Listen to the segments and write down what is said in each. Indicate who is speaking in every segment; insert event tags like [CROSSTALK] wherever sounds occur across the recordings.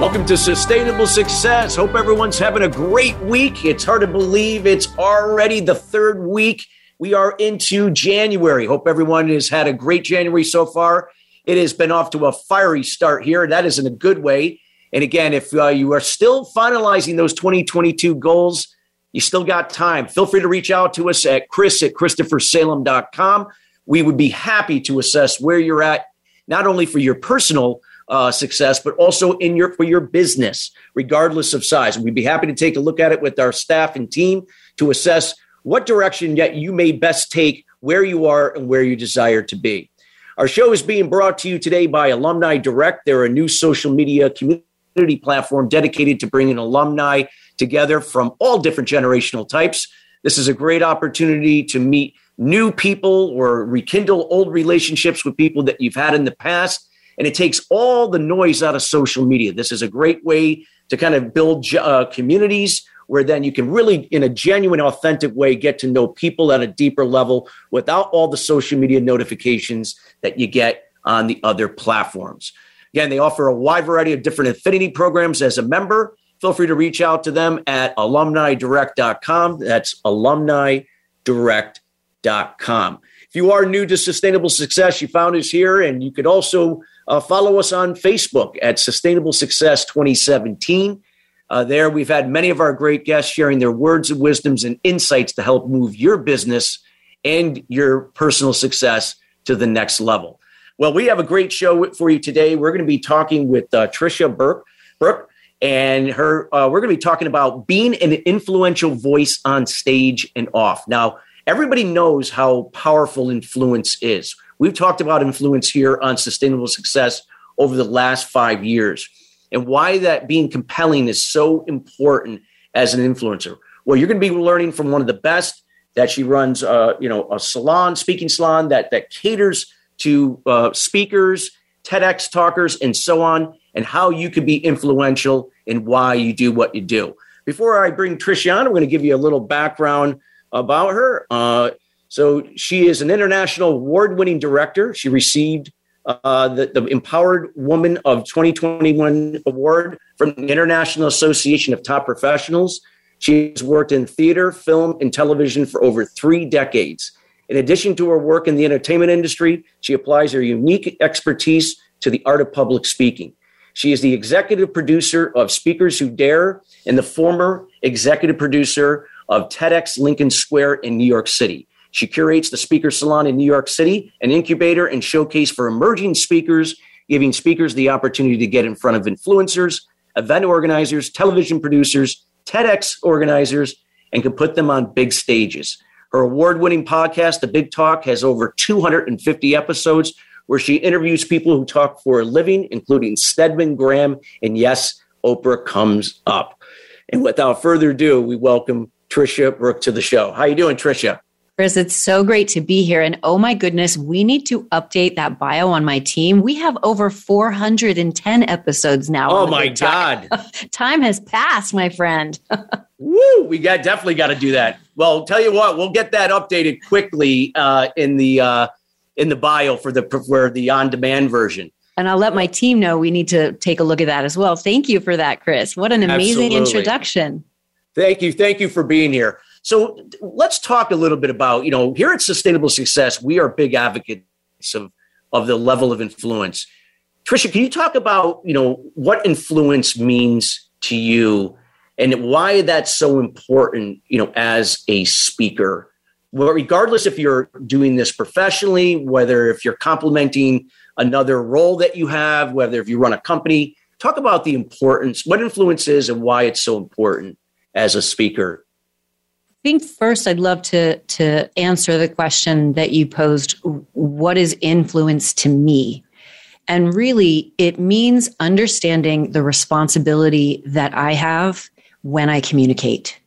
Speaker 1: Welcome to Sustainable Success. Hope everyone's having a great week. It's hard to believe it's already the third week. We are into January. Hope everyone has had a great January so far. It has been off to a fiery start here. That is in a good way. And again, if uh, you are still finalizing those 2022 goals, you still got time. Feel free to reach out to us at chris at christophersalem.com. We would be happy to assess where you're at, not only for your personal uh, success, but also in your for your business, regardless of size. We'd be happy to take a look at it with our staff and team to assess what direction yet you may best take where you are and where you desire to be. Our show is being brought to you today by Alumni Direct. They're a new social media community platform dedicated to bringing alumni together from all different generational types. This is a great opportunity to meet new people or rekindle old relationships with people that you've had in the past and it takes all the noise out of social media. This is a great way to kind of build uh, communities where then you can really, in a genuine, authentic way, get to know people at a deeper level without all the social media notifications that you get on the other platforms. Again, they offer a wide variety of different affinity programs as a member. Feel free to reach out to them at alumnidirect.com. That's alumnidirect.com. If you are new to sustainable success, you found us here, and you could also uh, follow us on Facebook at Sustainable Success 2017. Uh, there, we've had many of our great guests sharing their words of wisdoms and insights to help move your business and your personal success to the next level. Well, we have a great show for you today. We're going to be talking with uh, Tricia Brouk, Brouk, and her. Uh, we're going to be talking about being an influential voice on stage and off. Now, everybody knows how powerful influence is. We've talked about influence here on sustainable success over the last five years and why that being compelling is so important as an influencer. Well, you're going to be learning from one of the best that she runs, uh, you know, a salon, speaking salon that that caters to uh, speakers, TEDx talkers, and so on, and how you could be influential and why you do what you do. Before I bring Trish on, I'm going to give you a little background about her. Uh, so she is an international award winning director. She received uh, the, the Empowered Woman of 2021 award from the International Association of Top Professionals. She has worked in theater, film, and television for over three decades. In addition to her work in the entertainment industry, she applies her unique expertise to the art of public speaking. She is the executive producer of Speakers Who Dare and the former executive producer of TEDx Lincoln Square in New York City. She curates the Speaker Salon in New York City, an incubator and showcase for emerging speakers, giving speakers the opportunity to get in front of influencers, event organizers, television producers, TEDx organizers, and can put them on big stages. Her award winning podcast, The Big Talk, has over 250 episodes where she interviews people who talk for a living, including Stedman Graham, and yes, Oprah comes up. And without further ado, we welcome Tricia Brouk to the show. How you doing, Tricia?
Speaker 2: Chris, it's so great to be here. And oh my goodness, we need to update that bio on my team. We have over 410 episodes now.
Speaker 1: Oh my God. [LAUGHS]
Speaker 2: Time has passed, my friend. [LAUGHS]
Speaker 1: Woo! We got definitely got to do that. Well, tell you what, we'll get that updated quickly uh, in the uh, in the bio for the for the on demand version.
Speaker 2: And I'll let my team know we need to take a look at that as well. Thank you for that, Chris. What an amazing Absolutely. introduction.
Speaker 1: Thank you. Thank you for being here. So let's talk a little bit about, you know, here at Sustainable Success, we are big advocates of, of the level of influence. Tricia, can you talk about, you know, what influence means to you and why that's so important, you know, as a speaker? Well, regardless if you're doing this professionally, whether if you're complementing another role that you have, whether if you run a company, talk about the importance, what influence is and why it's so important as a speaker
Speaker 2: think first I'd love to to answer the question that you posed what is influence to me? And really it means understanding the responsibility that I have when I communicate.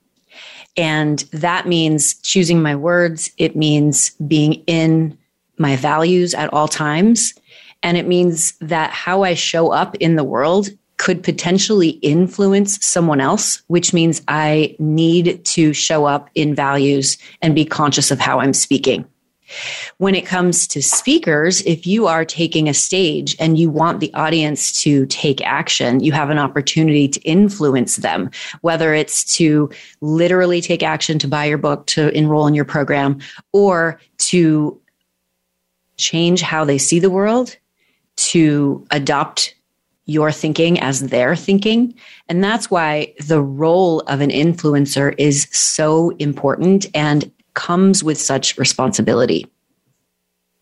Speaker 2: And that means choosing my words. It means being in my values at all times. And it means that how I show up in the world could potentially influence someone else, which means I need to show up in values and be conscious of how I'm speaking. When it comes to speakers, if you are taking a stage and you want the audience to take action, you have an opportunity to influence them, whether it's to literally take action to buy your book, to enroll in your program, or to change how they see the world, to adopt your thinking as their thinking. And that's why the role of an influencer is so important and comes with such responsibility.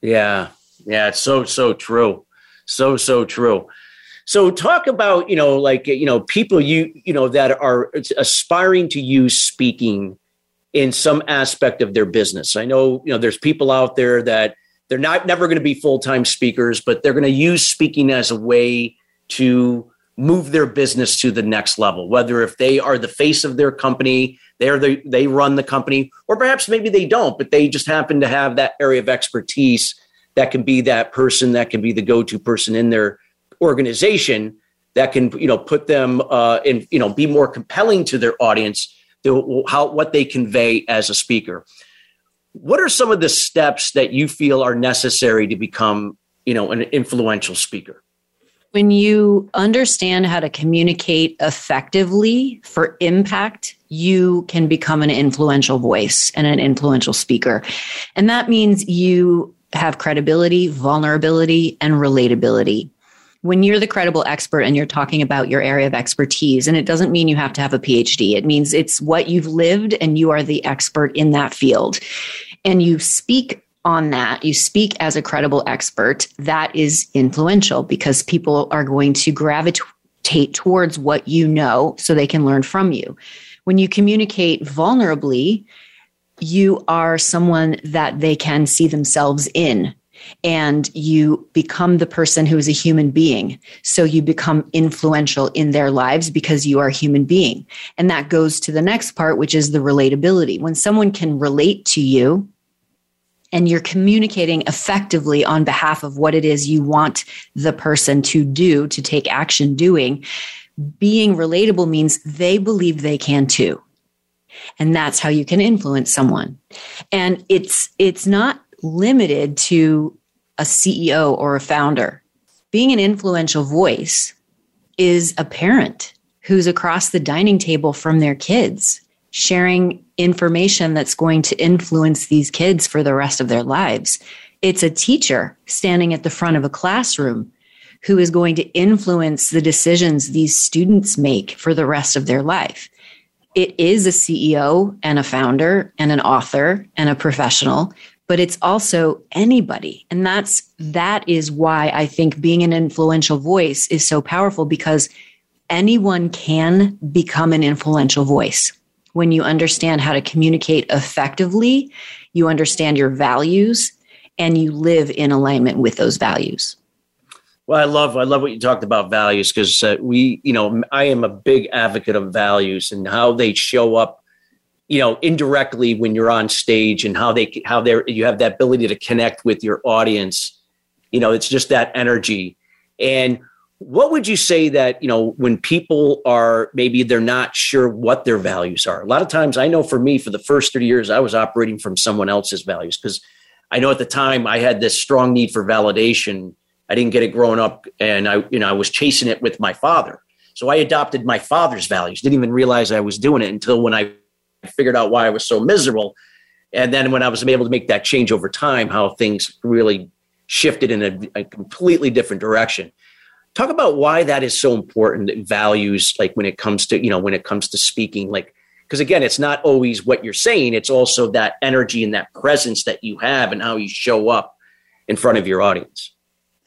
Speaker 1: Yeah. Yeah. It's so, so true. So, so true. So talk about, you know, like, you know, people you, you know, that are aspiring to use speaking in some aspect of their business. I know, you know, there's people out there that they're not never going to be full-time speakers, but they're going to use speaking as a way to move their business to the next level whether if they are the face of their company they're the they run the company or perhaps maybe they don't but they just happen to have that area of expertise that can be that person that can be the go-to person in their organization that can you know put them uh, in you know be more compelling to their audience to how what they convey as a speaker. What are some of the steps that you feel are necessary to become you know an influential speaker
Speaker 2: when you understand how to communicate effectively for impact, you can become an influential voice and an influential speaker. And that means you have credibility, vulnerability, and relatability. When you're the credible expert and you're talking about your area of expertise, and it doesn't mean you have to have a PhD, it means it's what you've lived and you are the expert in that field. And you speak on that, you speak as a credible expert, that is influential because people are going to gravitate towards what you know so they can learn from you. When you communicate vulnerably, you are someone that they can see themselves in and you become the person who is a human being. So you become influential in their lives because you are a human being. And that goes to the next part, which is the relatability. When someone can relate to you, and you're communicating effectively on behalf of what it is you want the person to do, to take action doing, being relatable means they believe they can too. And that's how you can influence someone. And it's, it's not limited to a CEO or a founder. Being an influential voice is a parent who's across the dining table from their kids sharing information that's going to influence these kids for the rest of their lives. It's a teacher standing at the front of a classroom who is going to influence the decisions these students make for the rest of their life. It is a CEO and a founder and an author and a professional, but it's also anybody. And that's, that is why I think being an influential voice is so powerful because anyone can become an influential voice when you understand how to communicate effectively, you understand your values and you live in alignment with those values.
Speaker 1: Well, I love I love what you talked about values because uh, we, you know, I am a big advocate of values and how they show up, you know, indirectly when you're on stage and how they how they you have that ability to connect with your audience. You know, it's just that energy. And what would you say that you know when people are maybe they're not sure what their values are? A lot of times i know for me for the first 30 years i was operating from someone else's values because i know at the time i had this strong need for validation. I didn't get it growing up and i you know i was chasing it with my father. So i adopted my father's values. Didn't even realize i was doing it until when i figured out why i was so miserable. And then when i was able to make that change over time how things really shifted in a, a completely different direction talk about why that is so important values like when it comes to you know when it comes to speaking like because again it's not always what you're saying it's also that energy and that presence that you have and how you show up in front of your audience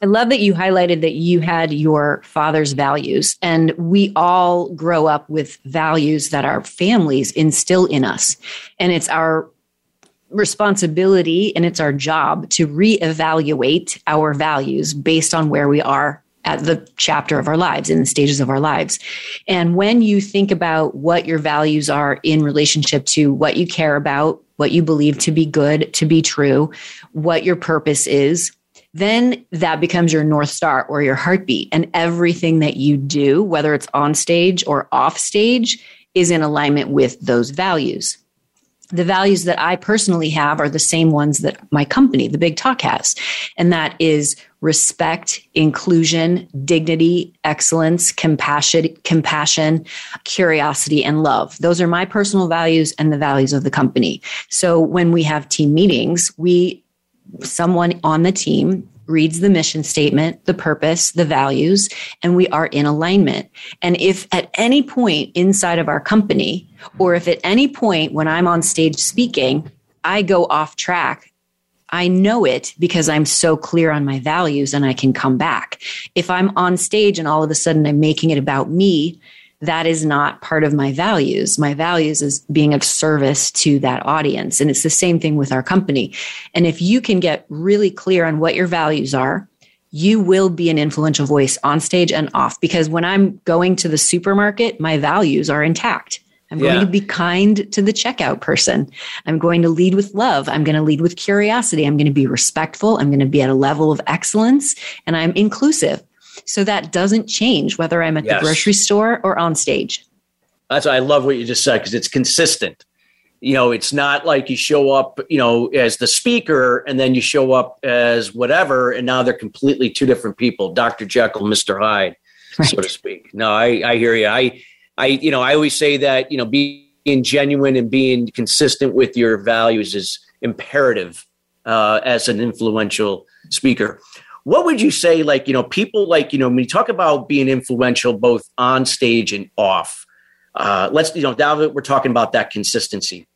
Speaker 2: I love that you highlighted that you had your father's values, and we all grow up with values that our families instill in us. And it's our responsibility and it's our job to reevaluate our values based on where we are at the chapter of our lives in the stages of our lives. And when you think about what your values are in relationship to what you care about, what you believe to be good, to be true, what your purpose is, then that becomes your North Star or your heartbeat. And everything that you do, whether it's on stage or off stage, is in alignment with those values the values that I personally have are the same ones that my company, the Big Talk, has. And that is respect, inclusion, dignity, excellence, compassion, compassion, curiosity, and love. Those are my personal values and the values of the company. So when we have team meetings, we someone on the team reads the mission statement, the purpose, the values, and we are in alignment. And if at any point inside of our company, or if at any point when I'm on stage speaking, I go off track, I know it because I'm so clear on my values and I can come back. If I'm on stage and all of a sudden I'm making it about me, that is not part of my values. My values is being of service to that audience. And it's the same thing with our company. And if you can get really clear on what your values are, you will be an influential voice on stage and off. Because when I'm going to the supermarket, my values are intact. I'm going yeah. to be kind to the checkout person. I'm going to lead with love. I'm going to lead with curiosity. I'm going to be respectful. I'm going to be at a level of excellence and I'm inclusive. So that doesn't change whether I'm at yes. the grocery store or on stage.
Speaker 1: That's I love what you just said because it's consistent. You know, it's not like you show up, you know, as the speaker and then you show up as whatever, and now they're completely two different people, Dr. Jekyll, Mr. Hyde, right. so to speak. No, I, I hear you. I, I, you know, I always say that, you know, being genuine and being consistent with your values is imperative uh, as an influential speaker. What would you say like you know people like you know when you talk about being influential both on stage and off uh, let's you know now that we're talking about that consistency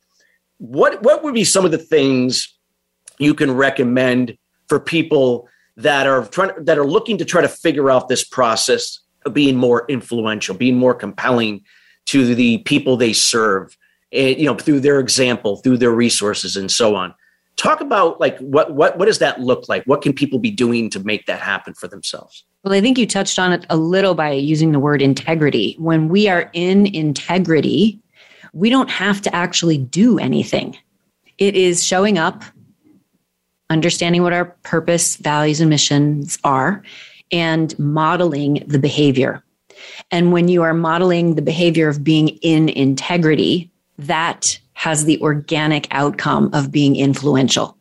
Speaker 1: what what would be some of the things you can recommend for people that are trying that are looking to try to figure out this process being more influential being more compelling to the people they serve you know through their example through their resources and so on. Talk about like what what what does that look like? What can people be doing to make that happen for themselves?
Speaker 2: Well i think you touched on it a little by using the word integrity. When we are in integrity we don't have to actually do anything. It is showing up understanding what our purpose values and missions are and modeling the behavior and when you are modeling the behavior of being in integrity that has the organic outcome of being influential.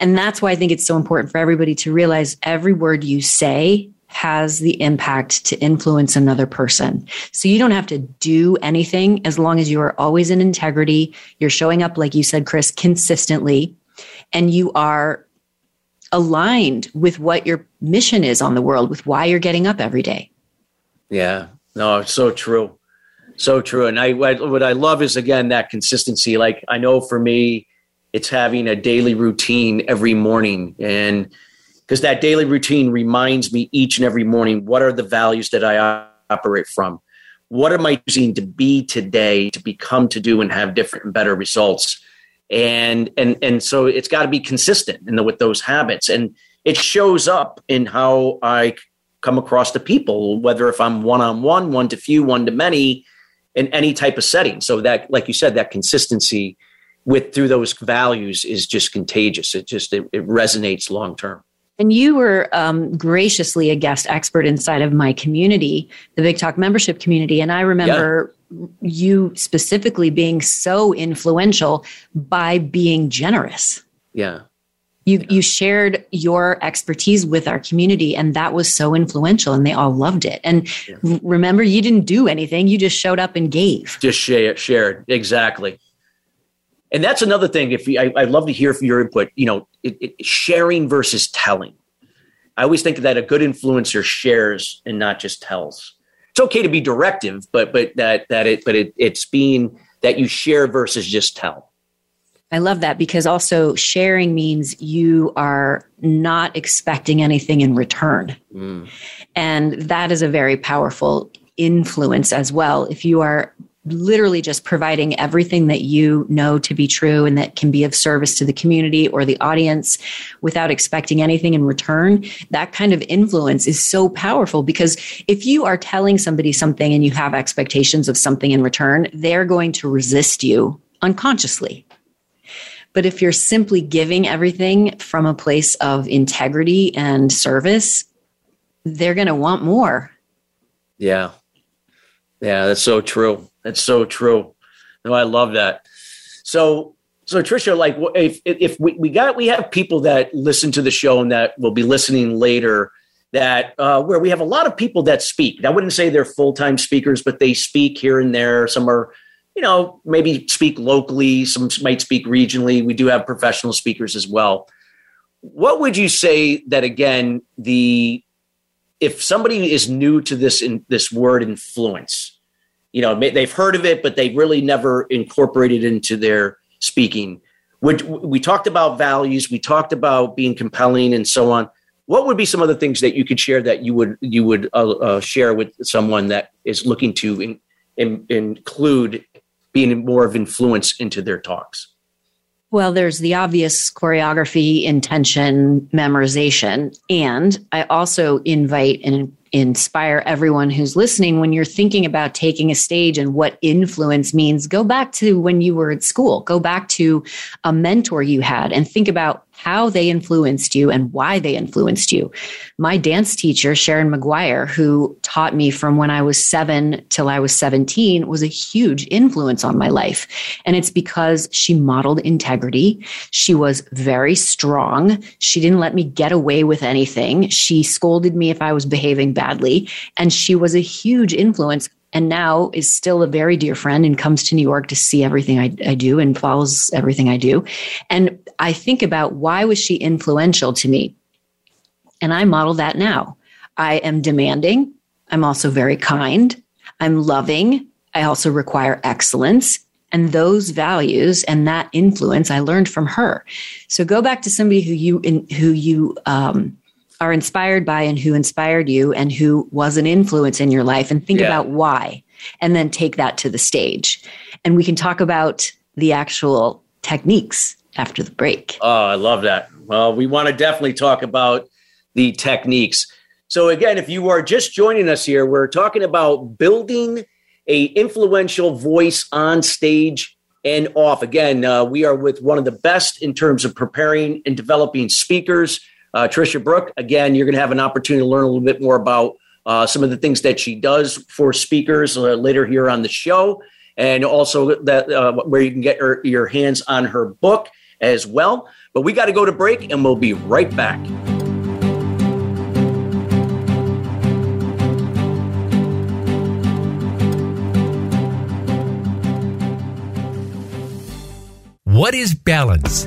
Speaker 2: And that's why I think it's so important for everybody to realize every word you say has the impact to influence another person. So you don't have to do anything as long as you are always in integrity. You're showing up, like you said, Chris, consistently, and you are aligned with what your mission is on the world, with why you're getting up every day.
Speaker 1: Yeah, no, it's so true. So true. And I what I love is again that consistency. Like I know for me, it's having a daily routine every morning and because that daily routine reminds me each and every morning what are the values that I operate from? What am I using to be today to become to do and have different and better results? And and and so it's got to be consistent in the, with those habits and it shows up in how I come across the people, whether if I'm one on one, one to few, one to many, in any type of setting. So that, like you said, that consistency with through those values is just contagious. It just it, it resonates long term.
Speaker 2: And you were um, graciously a guest expert inside of my community, the Big Talk membership community. And I remember yeah. You specifically being so influential by being generous.
Speaker 1: Yeah
Speaker 2: you yeah. you shared your expertise with our community and that was so influential and they all loved it and yeah. remember you didn't do anything you just showed up and gave
Speaker 1: just share, shared exactly and that's another thing if you, I, i'd love to hear from your input you know it, it, sharing versus telling i always think that a good influencer shares and not just tells it's okay to be directive but but that that it but it, it's being that you share versus just tell
Speaker 2: I love that because also sharing means you are not expecting anything in return. Mm. And that is a very powerful influence as well. If you are literally just providing everything that you know to be true and that can be of service to the community or the audience without expecting anything in return, that kind of influence is so powerful because if you are telling somebody something and you have expectations of something in return, they're going to resist you unconsciously. But if you're simply giving everything from a place of integrity and service, they're going to want more.
Speaker 1: Yeah. Yeah, that's so true. That's so true. No, I love that. So, so Tricia, like, if if we, we got we have people that listen to the show and that will be listening later, that uh, where we have a lot of people that speak. I wouldn't say they're full time speakers, but they speak here and there. Some are, you know, maybe speak locally. Some might speak regionally. We do have professional speakers as well. What would you say that again the if somebody is new to this in this word influence, you know, they've heard of it, but they've really never incorporated into their speaking. Which we talked about values, we talked about being compelling, and so on. What would be some other things that you could share that you would you would uh, uh, share with someone that is looking to in, in, include being more of influence into their talks?
Speaker 2: Well, there's the obvious choreography, intention, memorization. And I also invite and inspire everyone who's listening when you're thinking about taking a stage and what influence means go back to when you were at school. Go back to a mentor you had and think about how they influenced you and why they influenced you. My dance teacher, Sharon McGuire, who taught me from when I was seven till I was 17, was a huge influence on my life. And it's because she modeled integrity. She was very strong. She didn't let me get away with anything. She scolded me if I was behaving badly. And she was a huge influence and now is still a very dear friend and comes to New York to see everything I, I, do and follows everything I do. And I think about why was she influential to me? And I model that now. I am demanding. I'm also very kind. I'm loving. I also require excellence. And those values and that influence I learned from her. So go back to somebody who you in, who you um, are inspired by and who inspired you and who was an influence in your life and think yeah. about why and then take that to the stage. And we can talk about the actual techniques after the break.
Speaker 1: Oh, I love that. Well, we want to definitely talk about the techniques. So again, if you are just joining us here, we're talking about building a influential voice on stage and off. Again, uh, we are with one of the best in terms of preparing and developing speakers uh, Tricia Brouk, again, you're going to have an opportunity to learn a little bit more about uh, some of the things that she does for speakers uh, later here on the show, and also that uh, where you can get her, your hands on her book as well. But we got to go to break, and we'll be right back.
Speaker 3: What is balance?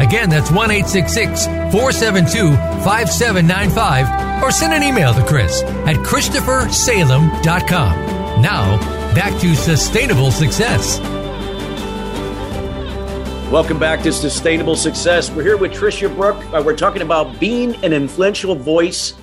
Speaker 3: Again, that's 1 472 5795 or send an email to Chris at ChristopherSalem.com. Now, back to sustainable success.
Speaker 1: Welcome back to Sustainable Success. We're here with Tricia Brouk. Uh, we're talking about being an influential voice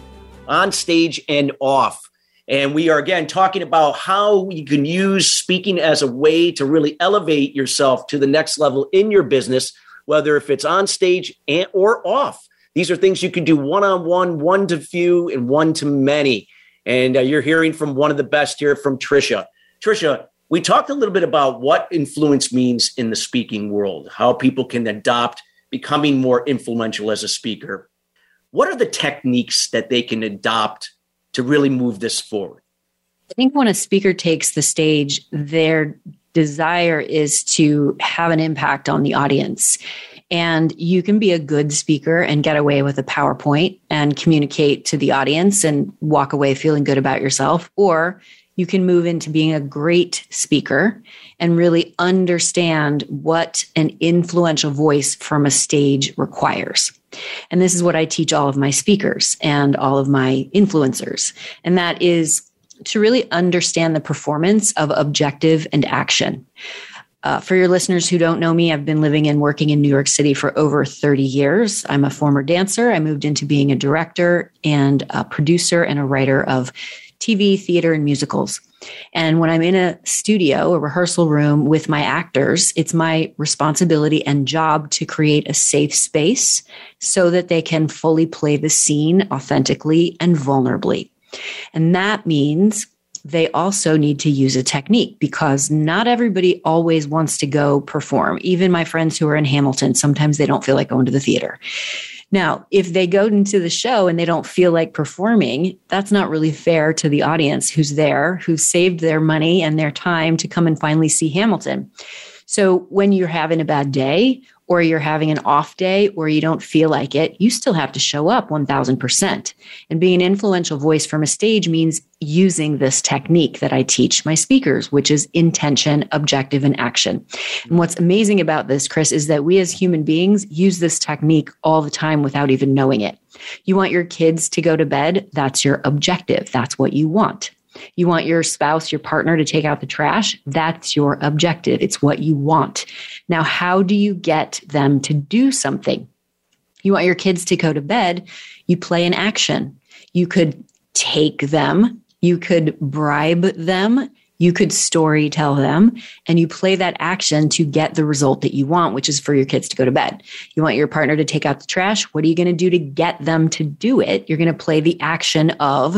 Speaker 1: on stage and off. And we are again talking about how you can use speaking as a way to really elevate yourself to the next level in your business, whether if it's on stage and, or off. These are things you can do one on one, one to few, and one to many. And uh, you're hearing from one of the best here from Tricia. Tricia, we talked a little bit about what influence means in the speaking world, how people can adopt becoming more influential as a speaker. What are the techniques that they can adopt to really move this forward?
Speaker 2: I think when a speaker takes the stage, their desire is to have an impact on the audience. And you can be a good speaker and get away with a PowerPoint and communicate to the audience and walk away feeling good about yourself. Or you can move into being a great speaker and really understand what an influential voice from a stage requires. And this is what I teach all of my speakers and all of my influencers. And that is to really understand the performance of objective and action. Uh, for your listeners who don't know me, I've been living and working in New York City for over 30 years. I'm a former dancer. I moved into being a director and a producer and a writer of TV, theater, and musicals. And when I'm in a studio, a rehearsal room with my actors, it's my responsibility and job to create a safe space so that they can fully play the scene authentically and vulnerably. And that means they also need to use a technique because not everybody always wants to go perform. Even my friends who are in Hamilton, sometimes they don't feel like going to the theater. Now, if they go into the show and they don't feel like performing, that's not really fair to the audience who's there, who saved their money and their time to come and finally see Hamilton. So when you're having a bad day or you're having an off day or you don't feel like it, you still have to show up 1000%. And being an influential voice from a stage means using this technique that I teach my speakers, which is intention, objective, and action. And what's amazing about this, Chris, is that we as human beings use this technique all the time without even knowing it. You want your kids to go to bed. That's your objective. That's what you want. You want your spouse, your partner to take out the trash. That's your objective. It's what you want. Now, how do you get them to do something? You want your kids to go to bed. You play an action. You could take them. You could bribe them. You could story tell them and you play that action to get the result that you want, which is for your kids to go to bed. You want your partner to take out the trash. What are you going to do to get them to do it? You're going to play the action of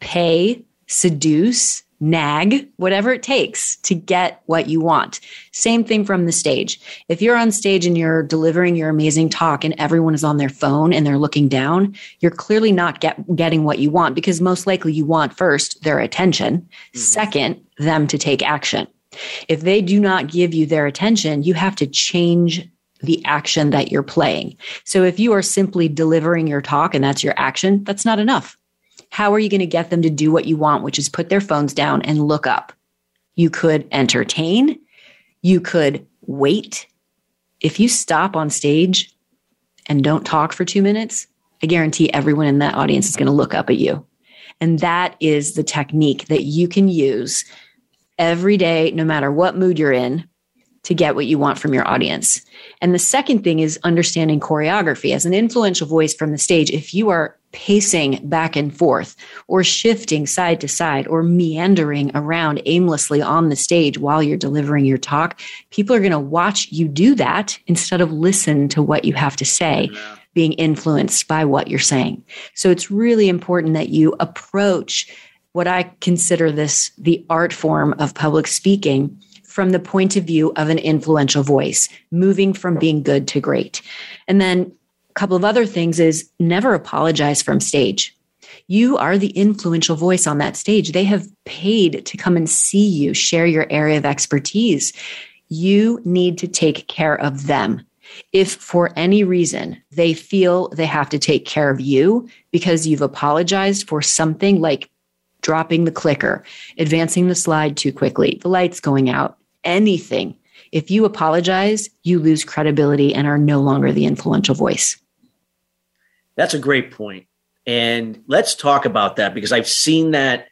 Speaker 2: pay seduce, nag, whatever it takes to get what you want. Same thing from the stage. If you're on stage and you're delivering your amazing talk and everyone is on their phone and they're looking down, you're clearly not get, getting what you want because most likely you want first their attention, mm-hmm. second, them to take action. If they do not give you their attention, you have to change the action that you're playing. So if you are simply delivering your talk and that's your action, that's not enough. How are you going to get them to do what you want, which is put their phones down and look up? You could entertain. You could wait. If you stop on stage and don't talk for two minutes, I guarantee everyone in that audience is going to look up at you. And that is the technique that you can use every day, no matter what mood you're in, to get what you want from your audience. And the second thing is understanding choreography. As an influential voice from the stage, if you are pacing back and forth or shifting side to side or meandering around aimlessly on the stage while you're delivering your talk, people are going to watch you do that instead of listen to what you have to say, being influenced by what you're saying. So it's really important that you approach what I consider this the art form of public speaking from the point of view of an influential voice, moving from being good to great. And then couple of other things is never apologize from stage. You are the influential voice on that stage. They have paid to come and see you, share your area of expertise. You need to take care of them. If for any reason they feel they have to take care of you because you've apologized for something like dropping the clicker, advancing the slide too quickly, the lights going out, anything, if you apologize, you lose credibility and are no longer the influential voice.
Speaker 1: That's a great point. And let's talk about that because I've seen that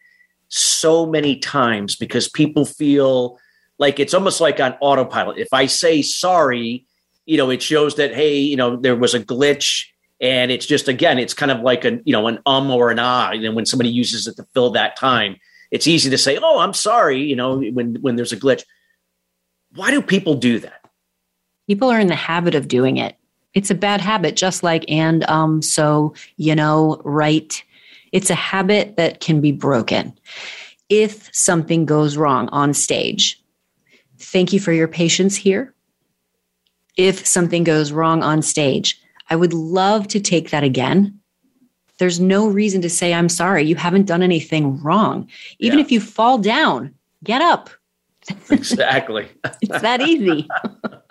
Speaker 1: so many times because people feel like it's almost like on autopilot. If I say sorry, you know, it shows that, hey, you know, there was a glitch and it's just, again, it's kind of like a, you know, an um or an ah. And then when somebody uses it to fill that time, it's easy to say, oh, I'm sorry, you know, when, when there's a glitch. Why do people do that?
Speaker 2: People are in the habit of doing it. It's a bad habit, just like, and, um, so, you know, right. It's a habit that can be broken. If something goes wrong on stage, thank you for your patience here if something goes wrong on stage. I would love to take that again. There's no reason to say, I'm sorry. You haven't done anything wrong. Even yeah. if you fall down, get up.
Speaker 1: Exactly. [LAUGHS]
Speaker 2: it's that easy. [LAUGHS]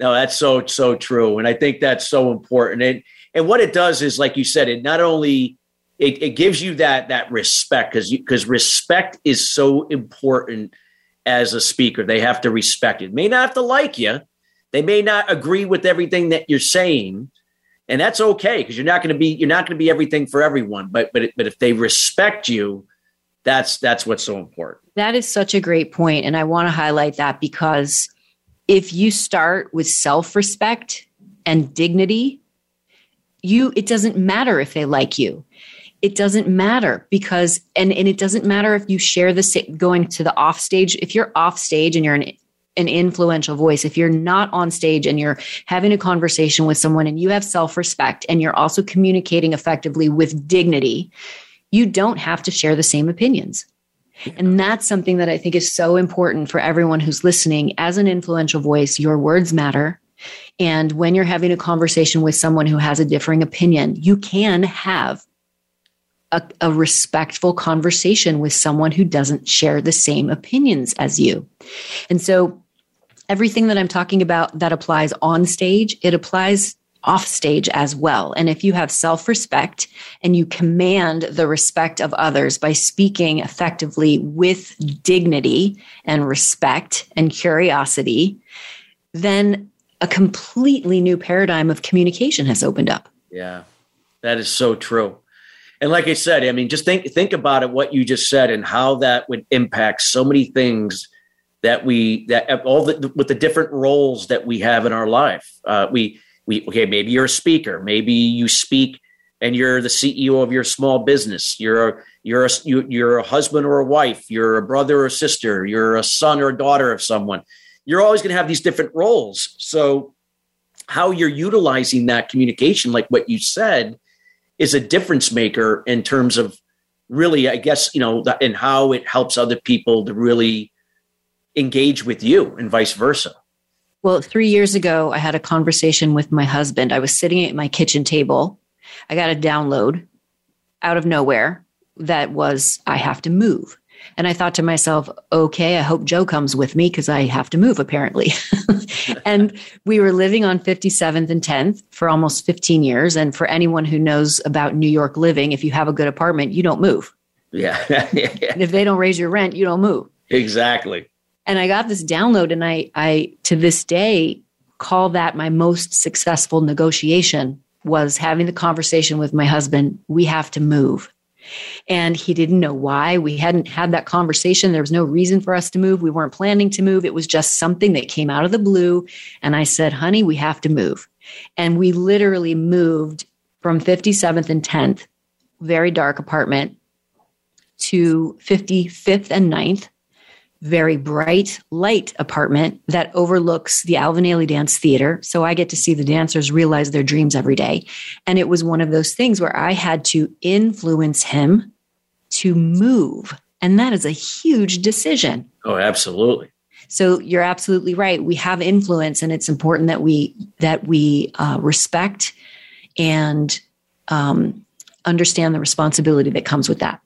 Speaker 1: no, that's so, so true. And I think that's so important. And, and what it does is, like you said, it not only it, it gives you that that respect because because respect is so important as a speaker. They have to respect it. May not have to like you, they may not agree with everything that you're saying, and that's okay because you're not going to be you're not going to be everything for everyone. But but but if they respect you, that's that's what's so important.
Speaker 2: That is such a great point, and I want to highlight that because if you start with self-respect and dignity, you it doesn't matter if they like you it doesn't matter because and and it doesn't matter if you share the going to the off stage if you're off stage and you're an an influential voice, if you're not on stage and you're having a conversation with someone and you have self respect and you're also communicating effectively with dignity, you don't have to share the same opinions. And that's something that I think is so important for everyone who's listening. As an influential voice, your words matter. And when you're having a conversation with someone who has a differing opinion, you can have a, a, respectful conversation with someone who doesn't share the same opinions as you. And so everything that I'm talking about that applies on stage, it applies off stage as well. And if you have self respect and you command the respect of others by speaking effectively with dignity and respect and curiosity, then a completely new paradigm of communication has opened up.
Speaker 1: Yeah, that is so true and like I said, I mean, just think think about it, what you just said, and how that would impact so many things that we that all the with the different roles that we have in our life. Uh, we we okay, maybe you're a speaker, maybe you speak and you're the CEO of your small business. You're a, you're a you, you're a husband or a wife. You're a brother or sister. You're a son or a daughter of someone. You're always going to have these different roles. So how you're utilizing that communication, like what you said is a difference maker in terms of really, I guess, you know, and how it helps other people to really engage with you and vice versa.
Speaker 2: Well, three years ago, I had a conversation with my husband. I was sitting at my kitchen table. I got a download out of nowhere that was, I have to move. And I thought to myself, okay, I hope Joe comes with me because I have to move apparently. [LAUGHS] and we were living on 57th and 10th for almost 15 years. And for anyone who knows about New York living, if you have a good apartment, you don't move.
Speaker 1: Yeah. [LAUGHS]
Speaker 2: and if they don't raise your rent, you don't move.
Speaker 1: Exactly.
Speaker 2: And I got this download and I I to this day call that my most successful negotiation was having the conversation with my husband, we have to move. And he didn't know why. We hadn't had that conversation. There was no reason for us to move. We weren't planning to move. It was just something that came out of the blue. And I said, honey, we have to move. And we literally moved from 57th and 10th, very dark apartment, to 55th and 9th, very bright light apartment that overlooks the Alvin Ailey Dance Theater. So I get to see the dancers realize their dreams every day. And it was one of those things where I had to influence him to move. And that is a huge decision.
Speaker 1: Oh, absolutely.
Speaker 2: So you're absolutely right. We have influence, and it's important that we that we uh, respect and um, understand the responsibility that comes with that.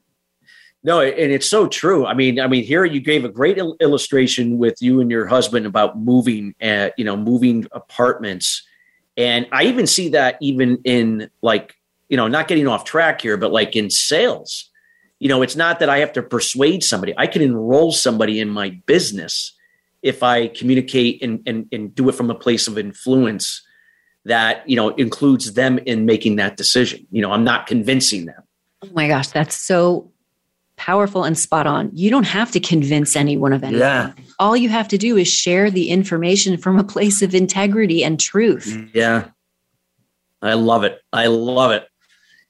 Speaker 1: No, and it's so true. I mean, I mean, here you gave a great il- illustration with you and your husband about moving, at, you know, moving apartments, and I even see that even in like, you know, not getting off track here, but like in sales. You know, it's not that I have to persuade somebody; I can enroll somebody in my business if I communicate and and, and do it from a place of influence that you know includes them in making that decision. You know, I'm not convincing them.
Speaker 2: Oh my gosh, that's so powerful and spot on. You don't have to convince anyone of anything.
Speaker 1: Yeah.
Speaker 2: All you have to do is share the information from a place of integrity and truth.
Speaker 1: Yeah. I love it. I love it.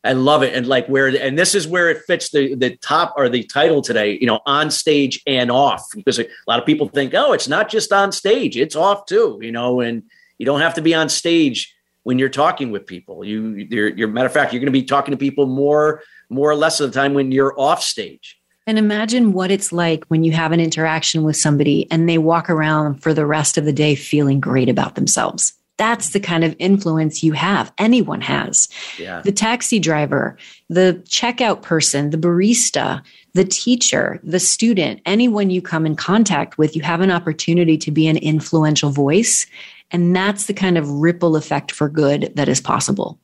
Speaker 1: I love it. And like where, and this is where it fits the, the top or the title today, you know, on stage and off, because a lot of people think, oh, it's not just on stage, it's off too, you know, and you don't have to be on stage when you're talking with people. You, you're, you're matter of fact, you're going to be talking to people more, more or less of the time when you're off stage.
Speaker 2: And imagine what it's like when you have an interaction with somebody and they walk around for the rest of the day feeling great about themselves. That's the kind of influence you have. Anyone has.
Speaker 1: Yeah.
Speaker 2: The taxi driver, the checkout person, the barista, the teacher, the student, anyone you come in contact with, you have an opportunity to be an influential voice. And that's the kind of ripple effect for good that is possible.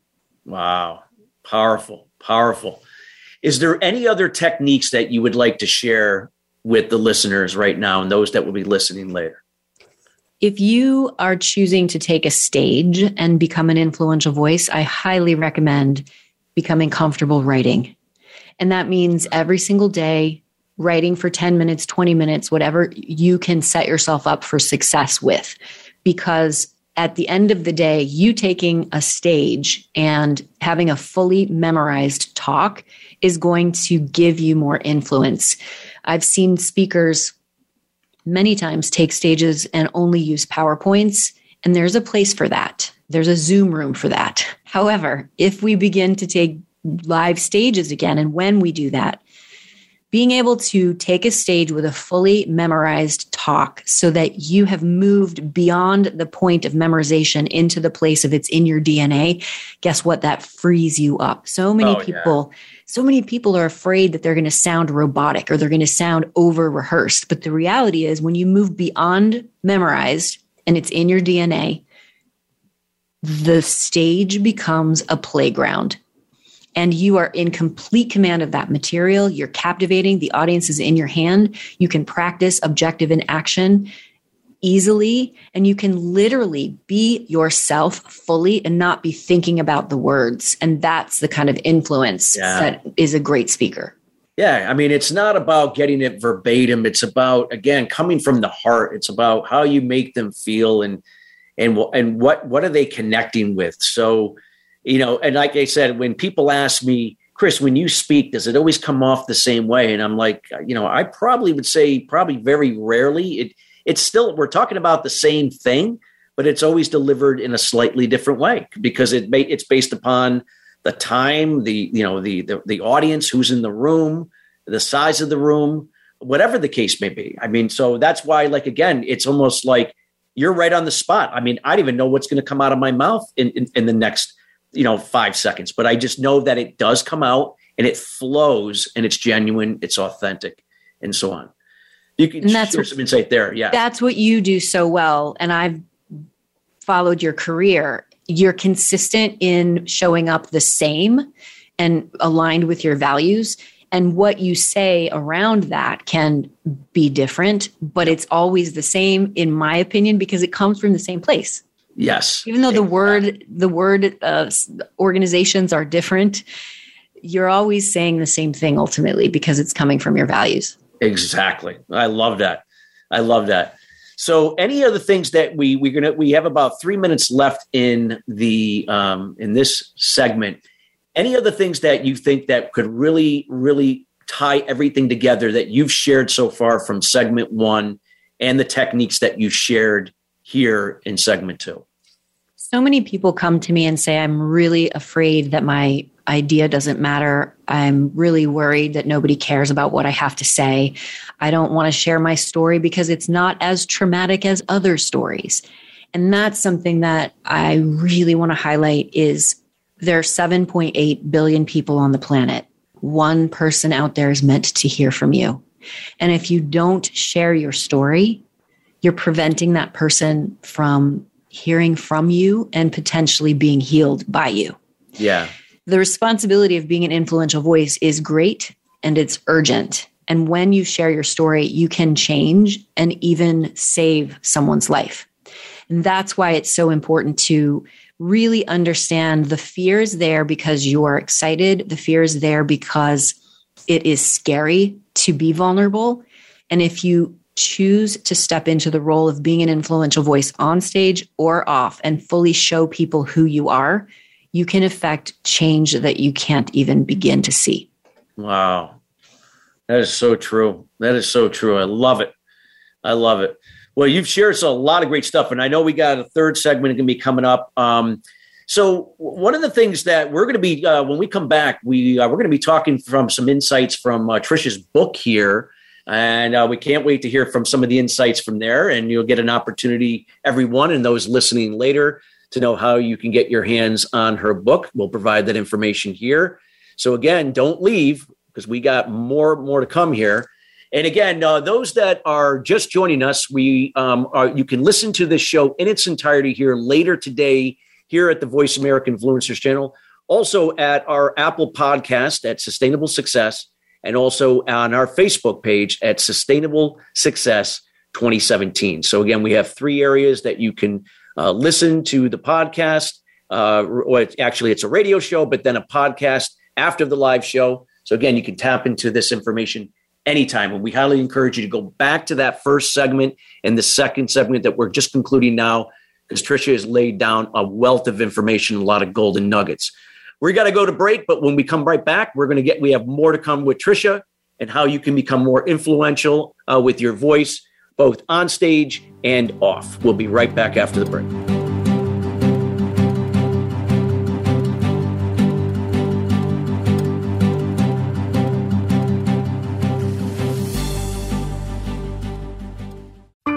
Speaker 1: Wow. Powerful, powerful. Is there any other techniques that you would like to share with the listeners right now and those that will be listening later?
Speaker 2: If you are choosing to take a stage and become an influential voice, I highly recommend becoming comfortable writing. And that means every single day, writing for 10 minutes, 20 minutes, whatever you can set yourself up for success with. Because at the end of the day, you taking a stage and having a fully memorized talk is going to give you more influence. I've seen speakers many times take stages and only use PowerPoints. And there's a place for that. There's a Zoom room for that. However, if we begin to take live stages again, and when we do that, being able to take a stage with a fully memorized talk so that you have moved beyond the point of memorization into the place of it's in your DNA, guess what? That frees you up. So many
Speaker 1: Oh, yeah.
Speaker 2: people, so many people are afraid that they're going to sound robotic or they're going to sound over rehearsed. But the reality is, when you move beyond memorized and it's in your DNA, the stage becomes a playground and you are in complete command of that material. You're captivating. The audience is in your hand. You can practice objective in action easily, and you can literally be yourself fully and not be thinking about the words. And that's the kind of influence
Speaker 1: Yeah.
Speaker 2: that is a great speaker.
Speaker 1: Yeah, I mean, it's not about getting it verbatim. It's about again coming from the heart. It's about how you make them feel and and and what what are they connecting with. So, you know, and like I said, when people ask me, Chris, when you speak, does it always come off the same way? And I'm like, you know, I probably would say probably very rarely. It it's still we're talking about the same thing, but it's always delivered in a slightly different way because it may, it's based upon the time, the you know the, the the audience, who's in the room, the size of the room, whatever the case may be. I mean, so that's why, like again, it's almost like you're right on the spot. I mean, I don't even know what's going to come out of my mouth in, in in the next you know five seconds, but I just know that it does come out and it flows and it's genuine, it's authentic, and so on. You can
Speaker 2: And that's
Speaker 1: share some insight there. Yeah.
Speaker 2: That's what you do so well. And I've followed your career. You're consistent in showing up the same and aligned with your values. And what you say around that can be different, but it's always the same, in my opinion, because it comes from the same place.
Speaker 1: Yes.
Speaker 2: Even though the word, the word uh, organizations are different, you're always saying the same thing ultimately because it's coming from your values.
Speaker 1: Exactly. I love that. I love that. So, any other things that we we're gonna we have about three minutes left in the um, in this segment. Any other things that you think that could really really tie everything together that you've shared so far from segment one and the techniques that you shared here in segment two?
Speaker 2: So many people come to me and say, I'm really afraid that my idea doesn't matter. I'm really worried that nobody cares about what I have to say. I don't want to share my story because it's not as traumatic as other stories. And that's something that I really want to highlight is there are 7.8 billion people on the planet. One person out there is meant to hear from you. And if you don't share your story, you're preventing that person from hearing from you and potentially being healed by you.
Speaker 1: Yeah.
Speaker 2: The responsibility of being an influential voice is great and it's urgent. And when you share your story, you can change and even save someone's life. And that's why it's so important to really understand the fear is there because you are excited, the fear is there because it is scary to be vulnerable. And if you choose to step into the role of being an influential voice on stage or off and fully show people who you are, you can affect change that you can't even begin to see.
Speaker 1: Wow. That is so true. That is so true. I love it. I love it. Well, you've shared a lot of great stuff, and I know we got a third segment going to be coming up. Um, so, one of the things that we're going to be uh, when we come back, we uh, we're going to be talking from some insights from uh, Tricia's book here, and uh, we can't wait to hear from some of the insights from there. And you'll get an opportunity, everyone, and those listening later, to know how you can get your hands on her book. We'll provide that information here. So, again, don't leave because we got more more to come here. And again, uh, those that are just joining us, we um, are, you can listen to this show in its entirety here later today here at the VoiceAmerica Influencers channel, also at our Apple podcast at Sustainable Success, and also on our Facebook page at Sustainable Success 2017. So again, we have three areas that you can uh, listen to the podcast. Uh, or actually, it's a radio show, but then a podcast after the live show. So again, you can tap into this information anytime. And we highly encourage you to go back to that first segment and the second segment that we're just concluding now, because Tricia has laid down a wealth of information, a lot of golden nuggets. We got to go to break, but when we come right back, we're going to get, we have more to come with Tricia and how you can become more influential uh, with your voice, both on stage and off. We'll be right back after the break.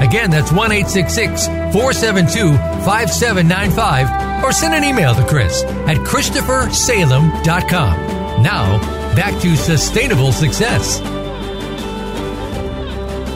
Speaker 3: Again, that's 1 866 472 5795. Or send an email to Chris at ChristopherSalem.com. Now, back to sustainable success.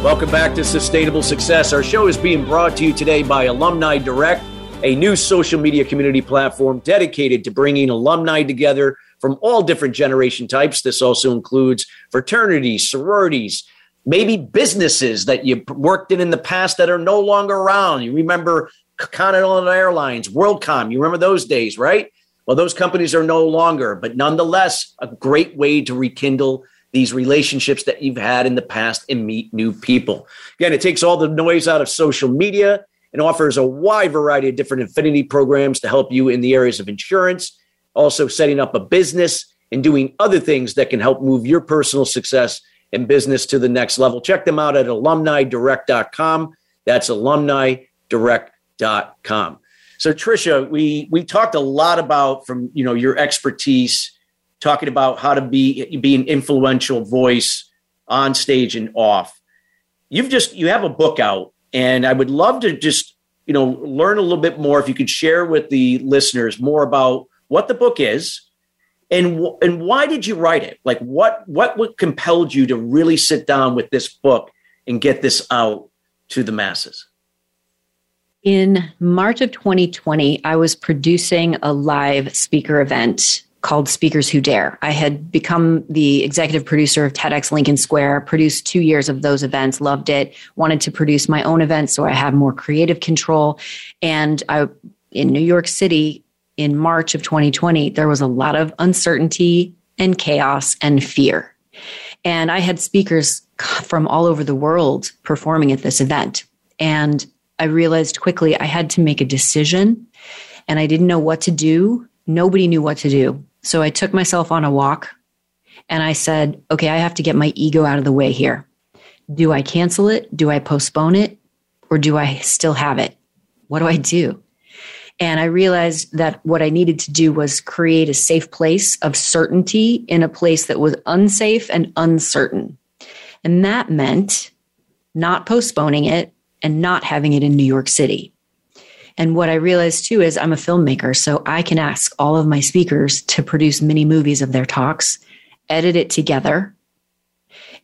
Speaker 1: Welcome back to Sustainable Success. Our show is being brought to you today by Alumni Direct, a new social media community platform dedicated to bringing alumni together from all different generation types. This also includes fraternities, sororities, maybe businesses that you worked in in the past that are no longer around. You remember Continental Airlines, WorldCom. You remember those days, right? Well, those companies are no longer, but nonetheless, a great way to rekindle these relationships that you've had in the past and meet new people. Again, it takes all the noise out of social media and offers a wide variety of different affinity programs to help you in the areas of insurance, also setting up a business and doing other things that can help move your personal success and business to the next level. Check them out at alumnidirect.com. That's alumnidirect.com. So Tricia, we we talked a lot about from you know your expertise, talking about how to be be an influential voice on stage and off. You've just you have a book out, and I would love to just you know learn a little bit more if you could share with the listeners more about what the book is and and why did you write it like what what what compelled you to really sit down with this book and get this out to the masses
Speaker 2: in March of 2020, I was producing a live speaker event called Speakers Who Dare. I had become the executive producer of TEDx Lincoln Square, produced two years of those events, loved it, wanted to produce my own events so I have more creative control. And I, in New York City in March of 2020, there was a lot of uncertainty and chaos and fear. And I had speakers from all over the world performing at this event. And I realized quickly I had to make a decision and I didn't know what to do. Nobody knew what to do. So I took myself on a walk and I said, okay, I have to get my ego out of the way here. Do I cancel it? Do I postpone it? Or do I still have it? What do I do? And I realized that what I needed to do was create a safe place of certainty in a place that was unsafe and uncertain. And that meant not postponing it and not having it in New York City. And what I realized too is I'm a filmmaker, so I can ask all of my speakers to produce mini movies of their talks, edit it together,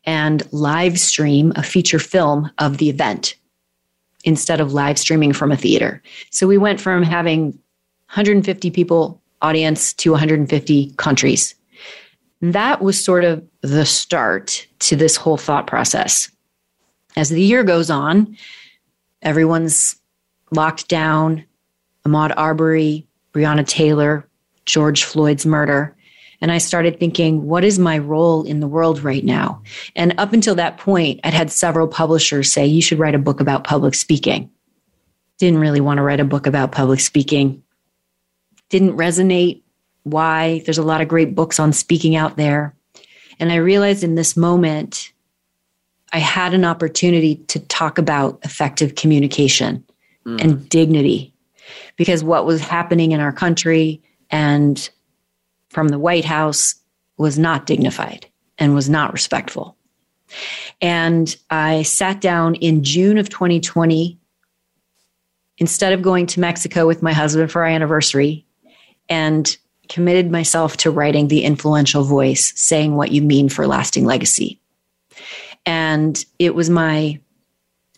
Speaker 2: and live stream a feature film of the event instead of live streaming from a theater. So we went from having 150 people audience to 150 countries. That was sort of the start to this whole thought process. As the year goes on, everyone's locked down, Ahmaud Arbery, Breonna Taylor, George Floyd's murder. And I started thinking, what is my role in the world right now? And up until that point, I'd had several publishers say, you should write a book about public speaking. Didn't really want to write a book about public speaking. Didn't resonate. Why? There's a lot of great books on speaking out there. And I realized in this moment, I had an opportunity to talk about effective communication mm. and dignity because what was happening in our country and from the White House was not dignified and was not respectful. And I sat down in June of 2020 instead of going to Mexico with my husband for our anniversary and committed myself to writing The Influential Voice, saying what you mean for lasting legacy. And it was my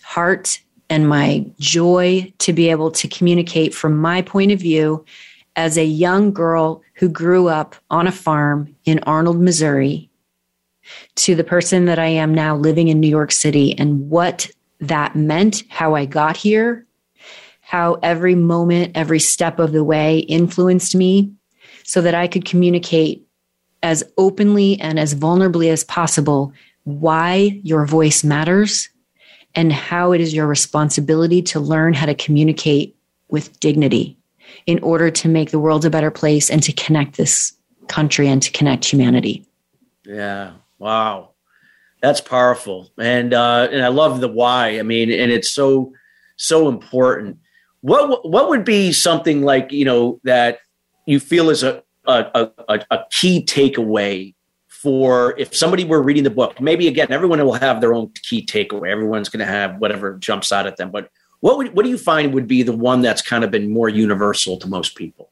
Speaker 2: heart and my joy to be able to communicate from my point of view as a young girl who grew up on a farm in Arnold, Missouri, to the person that I am now living in New York City and what that meant, how I got here, how every moment, every step of the way influenced me so that I could communicate as openly and as vulnerably as possible why your voice matters and how it is your responsibility to learn how to communicate with dignity in order to make the world a better place and to connect this country and to connect humanity.
Speaker 1: Yeah. Wow. That's powerful. And uh and I love the why. I mean, and it's so so important. What what would be something like, you know, that you feel is a a, a, a key takeaway for if somebody were reading the book, maybe again, everyone will have their own key takeaway. Everyone's going to have whatever jumps out at them. But what would, what do you find would be the one that's kind of been more universal to most people?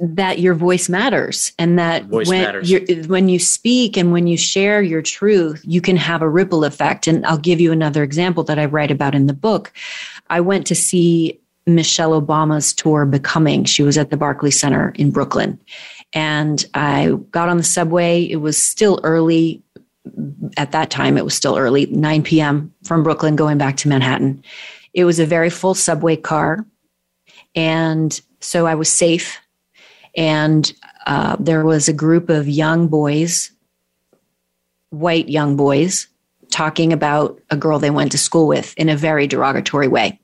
Speaker 2: That your voice matters, and that voice when when you speak and when you share your truth, you can have a ripple effect. And I'll give you another example that I write about in the book. I went to see Michelle Obama's tour Becoming. She was at the Barclays Center in Brooklyn. And I got on the subway. It was still early. At that time, it was still early, 9 p.m. from Brooklyn going back to Manhattan. It was a very full subway car. And so I was safe. And uh, there was a group of young boys, white young boys, talking about a girl they went to school with in a very derogatory way,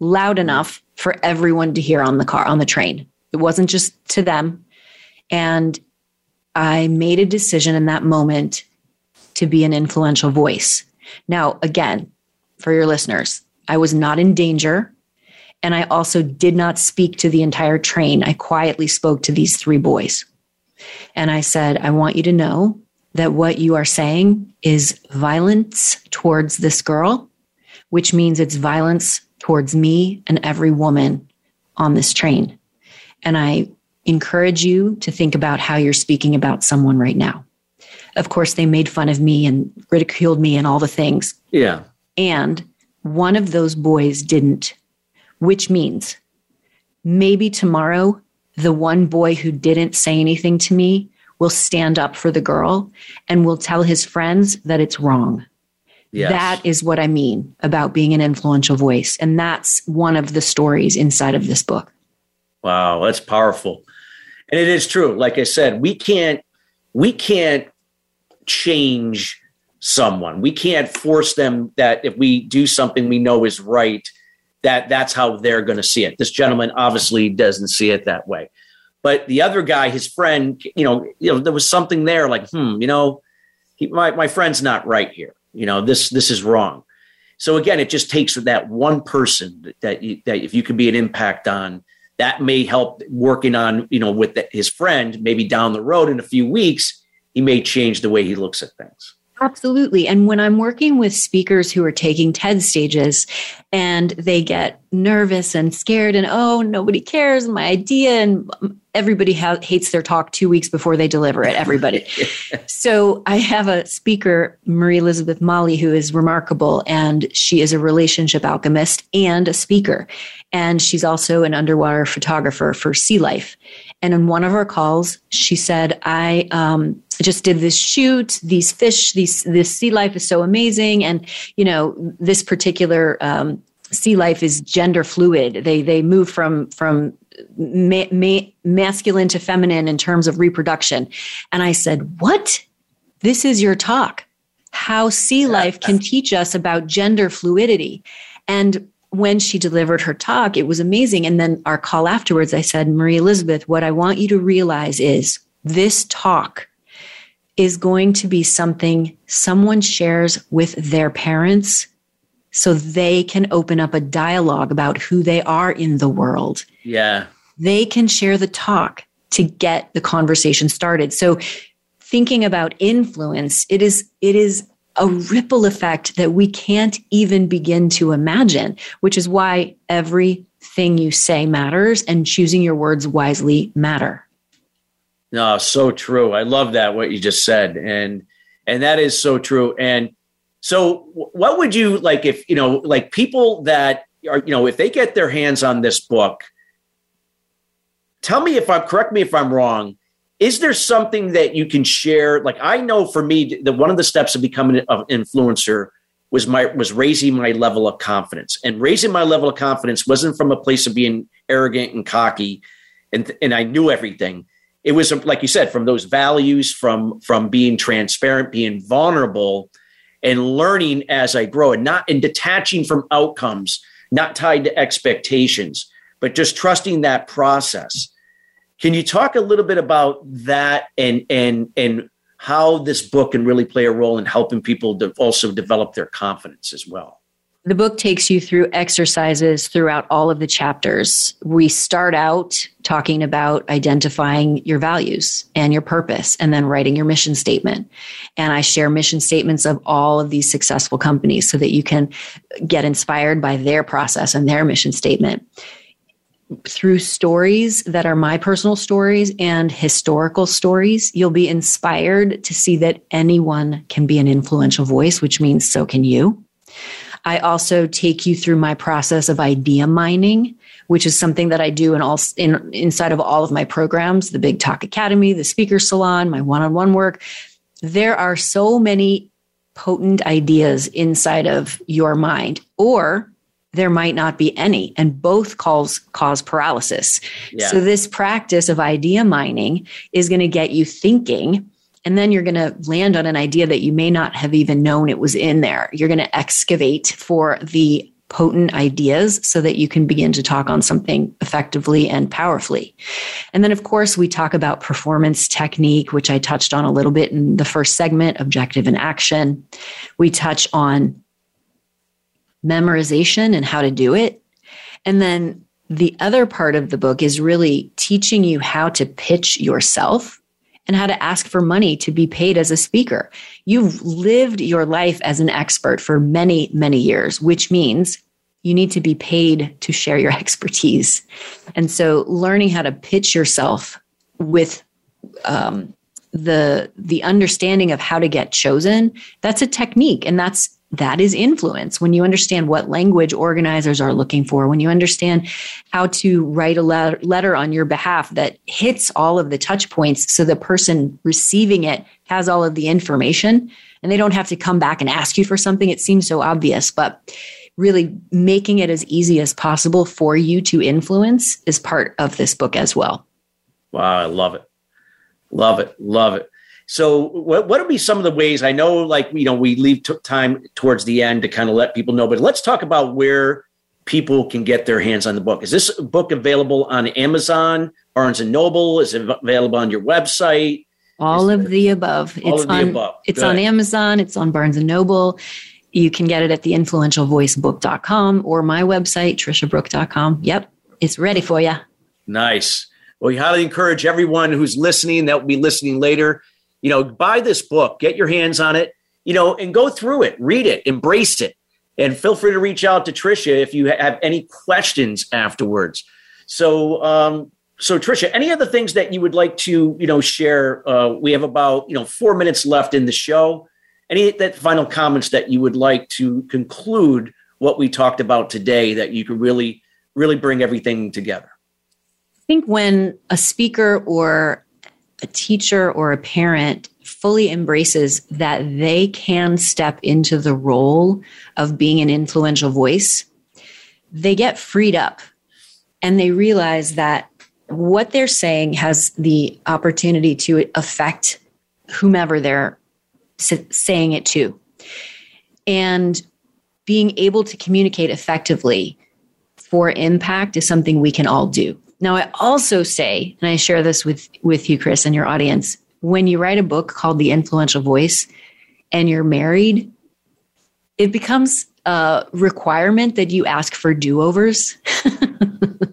Speaker 2: loud enough for everyone to hear on the car, on the train. It wasn't just to them, and I made a decision in that moment to be an influential voice. Now, again, for your listeners, I was not in danger. And I also did not speak to the entire train. I quietly spoke to these three boys. And I said, I want you to know that what you are saying is violence towards this girl, which means it's violence towards me and every woman on this train. And I encourage you to think about how you're speaking about someone right now. Of course, they made fun of me and ridiculed me and all the things.
Speaker 1: Yeah.
Speaker 2: And one of those boys didn't, which means maybe tomorrow the one boy who didn't say anything to me will stand up for the girl and will tell his friends that it's wrong. Yes. That is what I mean about being an influential voice. And that's one of the stories inside of this book.
Speaker 1: Wow, that's powerful. And it is true. Like I said, we can't we can't change someone. We can't force them that if we do something we know is right, that that's how they're going to see it. This gentleman obviously doesn't see it that way. But the other guy, his friend, you know, you know, there was something there like, hmm, you know, he, my my friend's not right here. You know, this this is wrong. So again, it just takes that one person that you, that if you can be an impact on, that may help working on you know with the, his friend. Maybe down the road in a few weeks, he may change the way he looks at things.
Speaker 2: Absolutely. And when I'm working with speakers who are taking TED stages and they get nervous and scared and, oh, nobody cares, my idea, and everybody ha- hates their talk two weeks before they deliver it, everybody. [LAUGHS] so I have a speaker, Marie Elizabeth Molly, who is remarkable, and she is a relationship alchemist and a speaker. And she's also an underwater photographer for Sea Life. And in one of our calls, she said, I um, just did this shoot, these fish, these, this sea life is so amazing. And, you know, this particular um, sea life is gender fluid. They, they move from, from ma- ma- masculine to feminine in terms of reproduction. And I said, What? This is your talk. How sea life can [LAUGHS] teach us about gender fluidity. And when she delivered her talk, it was amazing. And then our call afterwards, I said, Marie Elizabeth, what I want you to realize is this talk is going to be something someone shares with their parents so they can open up a dialogue about who they are in the world.
Speaker 1: Yeah.
Speaker 2: They can share the talk to get the conversation started. So thinking about influence, it is it is a ripple effect that we can't even begin to imagine, which is why everything you say matters and choosing your words wisely matter.
Speaker 1: No, so true. I love that what you just said and and that is so true and so what would you like if you know like people that are you know if they get their hands on this book tell me if I'm correct me if I'm wrong is there something that you can share? Like i know for me that one of the steps of becoming an influencer was my was raising my level of confidence. And raising my level of confidence wasn't from a place of being arrogant and cocky and and i knew everything. It was like you said from those values from from being transparent being vulnerable and learning as i grow and not and detaching from outcomes not tied to expectations but just trusting that process can you talk a little bit about that and and and how this book can really play a role in helping people to also develop their confidence as well?
Speaker 2: The book takes you through exercises throughout all of the chapters. We start out talking about identifying your values and your purpose and then writing your mission statement. And I share mission statements of all of these successful companies so that you can get inspired by their process and their mission statement through stories that are my personal stories and historical stories, you'll be inspired to see that anyone can be an influential voice, which means so can you. I also take you through my process of idea mining, which is something that I do in all in, inside of all of my programs, the Big Talk Academy, the Speaker Salon, my one-on-one work. There are so many potent ideas inside of your mind or there might not be any and both cause cause paralysis yeah. so this practice of idea mining is going to get you thinking and then you're going to land on an idea that you may not have even known it was in there you're going to excavate for the potent ideas so that you can begin to talk on something effectively and powerfully. And then, of course, we talk about performance technique, which I touched on a little bit in the first segment objective and action. We touch on memorization and how to do it. And then the other part of the book is really teaching you how to pitch yourself and how to ask for money to be paid as a speaker. You've lived your life as an expert for many, many years, which means you need to be paid to share your [LAUGHS] expertise. And so learning how to pitch yourself with um, the the understanding of how to get chosen that's a technique and that's that is influence. When you understand what language organizers are looking for, when you understand how to write a letter on your behalf that hits all of the touch points so the person receiving it has all of the information and they don't have to come back and ask you for something. It seems so obvious, but really making it as easy as possible for you to influence is part of this book as well.
Speaker 1: Wow, I love it. Love it. Love it. So, what what would be some of the ways? I know, like you know, we leave t- time towards the end to kind of let people know, but let's talk about where people can get their hands on the book. Is this book available on Amazon, Barnes and Noble? Is it available on your website?
Speaker 2: All Is of the above.
Speaker 1: All
Speaker 2: it's
Speaker 1: of
Speaker 2: on,
Speaker 1: the above.
Speaker 2: It's on Amazon. It's on Barnes and Noble. You can get it at the theinfluentialvoicebook.com or my website, triciabrouk.com. Yep, it's ready for you.
Speaker 1: Nice. Well, we highly encourage everyone who's listening that will be listening later you know, buy this book, get your hands on it, you know, and go through it, read it, embrace it. And feel free to reach out to Tricia if you have any questions afterwards. So, um, so Tricia, any other things that you would like to, you know, share? Uh, we have about, you know, four minutes left in the show. Any that final comments that you would like to conclude what we talked about today that you could really, really bring everything together?
Speaker 2: I think when a speaker or a teacher or a parent fully embraces that they can step into the role of being an influential voice, they get freed up and they realize that what they're saying has the opportunity to affect whomever they're saying it to. And being able to communicate effectively for impact is something we can all do. Now, I also say, and I share this with, with you, Chris, and your audience, when you write a book called The Influential Voice and you're married, it becomes a requirement that you ask for do overs. [LAUGHS]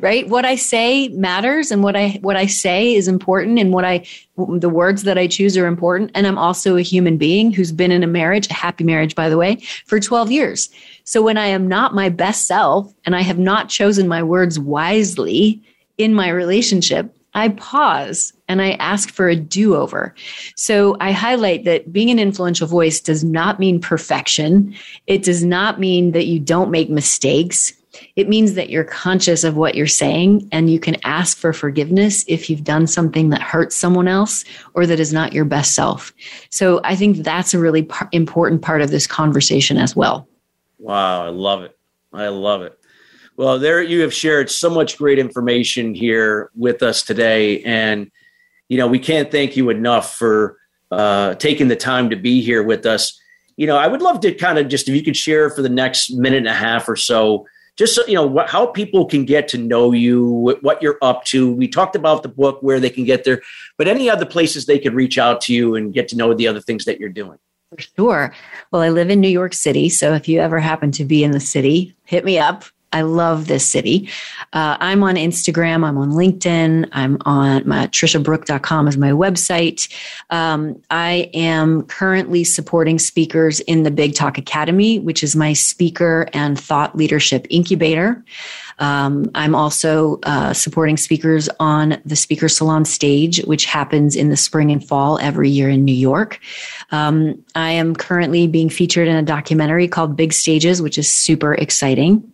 Speaker 2: right what i say matters and what i what i say is important and what i the words that i choose are important and i'm also a human being who's been in a marriage a happy marriage by the way for 12 years so when i am not my best self and i have not chosen my words wisely in my relationship I pause and I ask for a do over. So I highlight that being an influential voice does not mean perfection. It does not mean that you don't make mistakes. It means that you're conscious of what you're saying and you can ask for forgiveness if you've done something that hurts someone else or that is not your best self. So I think that's a really par- important part of this conversation as well.
Speaker 1: Wow, I love it. I love it. Well, there you have shared so much great information here with us today. And, you know, we can't thank you enough for uh, taking the time to be here with us. You know, I would love to kind of just, if you could share for the next minute and a half or so, just so, you know what, how people can get to know you what you're up to. We talked about the book where they can get there but any other places they could reach out to you and get to know the other things that you're doing?
Speaker 2: For sure. Well i live in new york city so if you ever happen to be in the city hit me up I love this city. Uh, I'm on Instagram. I'm on LinkedIn. I'm on my triciabrouk.com is my website. Um, I am currently supporting speakers in the Big Talk Academy, which is my speaker and thought leadership incubator. Um, I'm also uh, supporting speakers on the Speaker Salon stage, which happens in the spring and fall every year in New York. Um, I am currently being featured in a documentary called Big Stages, which is super exciting.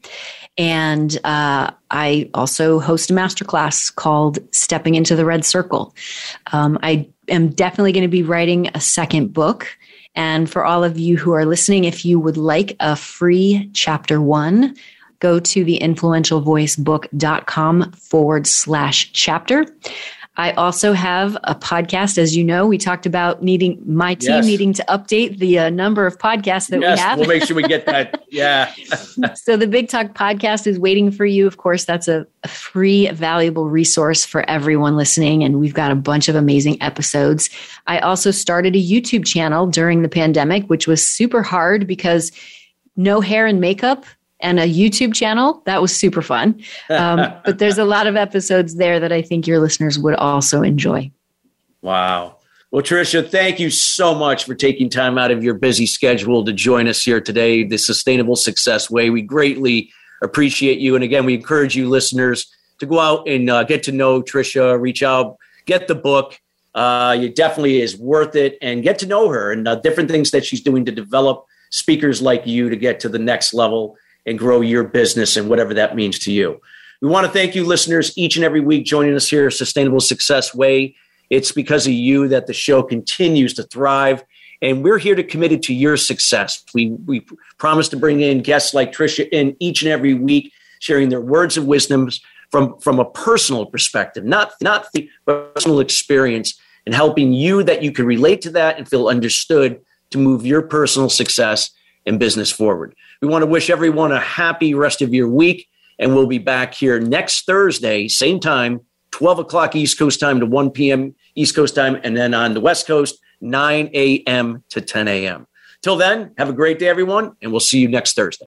Speaker 2: And uh, I also host a masterclass called Stepping into the Red Circle. Um, I am definitely going to be writing a second book. And for all of you who are listening, if you would like a free chapter one, go to the influentialvoicebook.com forward slash chapter. I also have a podcast. As you know, we talked about needing my team yes. needing to update the uh, number of podcasts that
Speaker 1: yes,
Speaker 2: we have.
Speaker 1: we'll make sure we get that. [LAUGHS] Yeah.
Speaker 2: so the Big Talk podcast is waiting for you. Of course, that's a, a free, valuable resource for everyone listening. And we've got a bunch of amazing episodes. I also started a YouTube channel during the pandemic, which was super hard because no hair and makeup and a YouTube channel. That was super fun. Um, [LAUGHS] but there's a lot of episodes there that I think your listeners would also enjoy.
Speaker 1: Wow. Well, Tricia, thank you so much for taking time out of your busy schedule to join us here today, the Sustainable Success Way. We greatly appreciate you. And again, we encourage you listeners to go out and uh, get to know Tricia, reach out, get the book. Uh, it definitely is worth it and get to know her and uh, different things that she's doing to develop speakers like you to get to the next level and grow your business and whatever that means to you. We want to thank you, listeners, each and every week joining us here, Sustainable Success Way. It's because of you that the show continues to thrive. And we're here to committed to your success. We, we promise to bring in guests like Tricia in each and every week, sharing their words of wisdom from, from a personal perspective, not, not the personal experience, and helping you that you can relate to that and feel understood to move your personal success and business forward. We want to wish everyone a happy rest of your week. And we'll be back here next Thursday, same time, 12 o'clock East Coast time to 1 p.m. East Coast time. And then on the West Coast, 9 a.m. to 10 a.m. Till then, have a great day, everyone, and we'll see you next Thursday.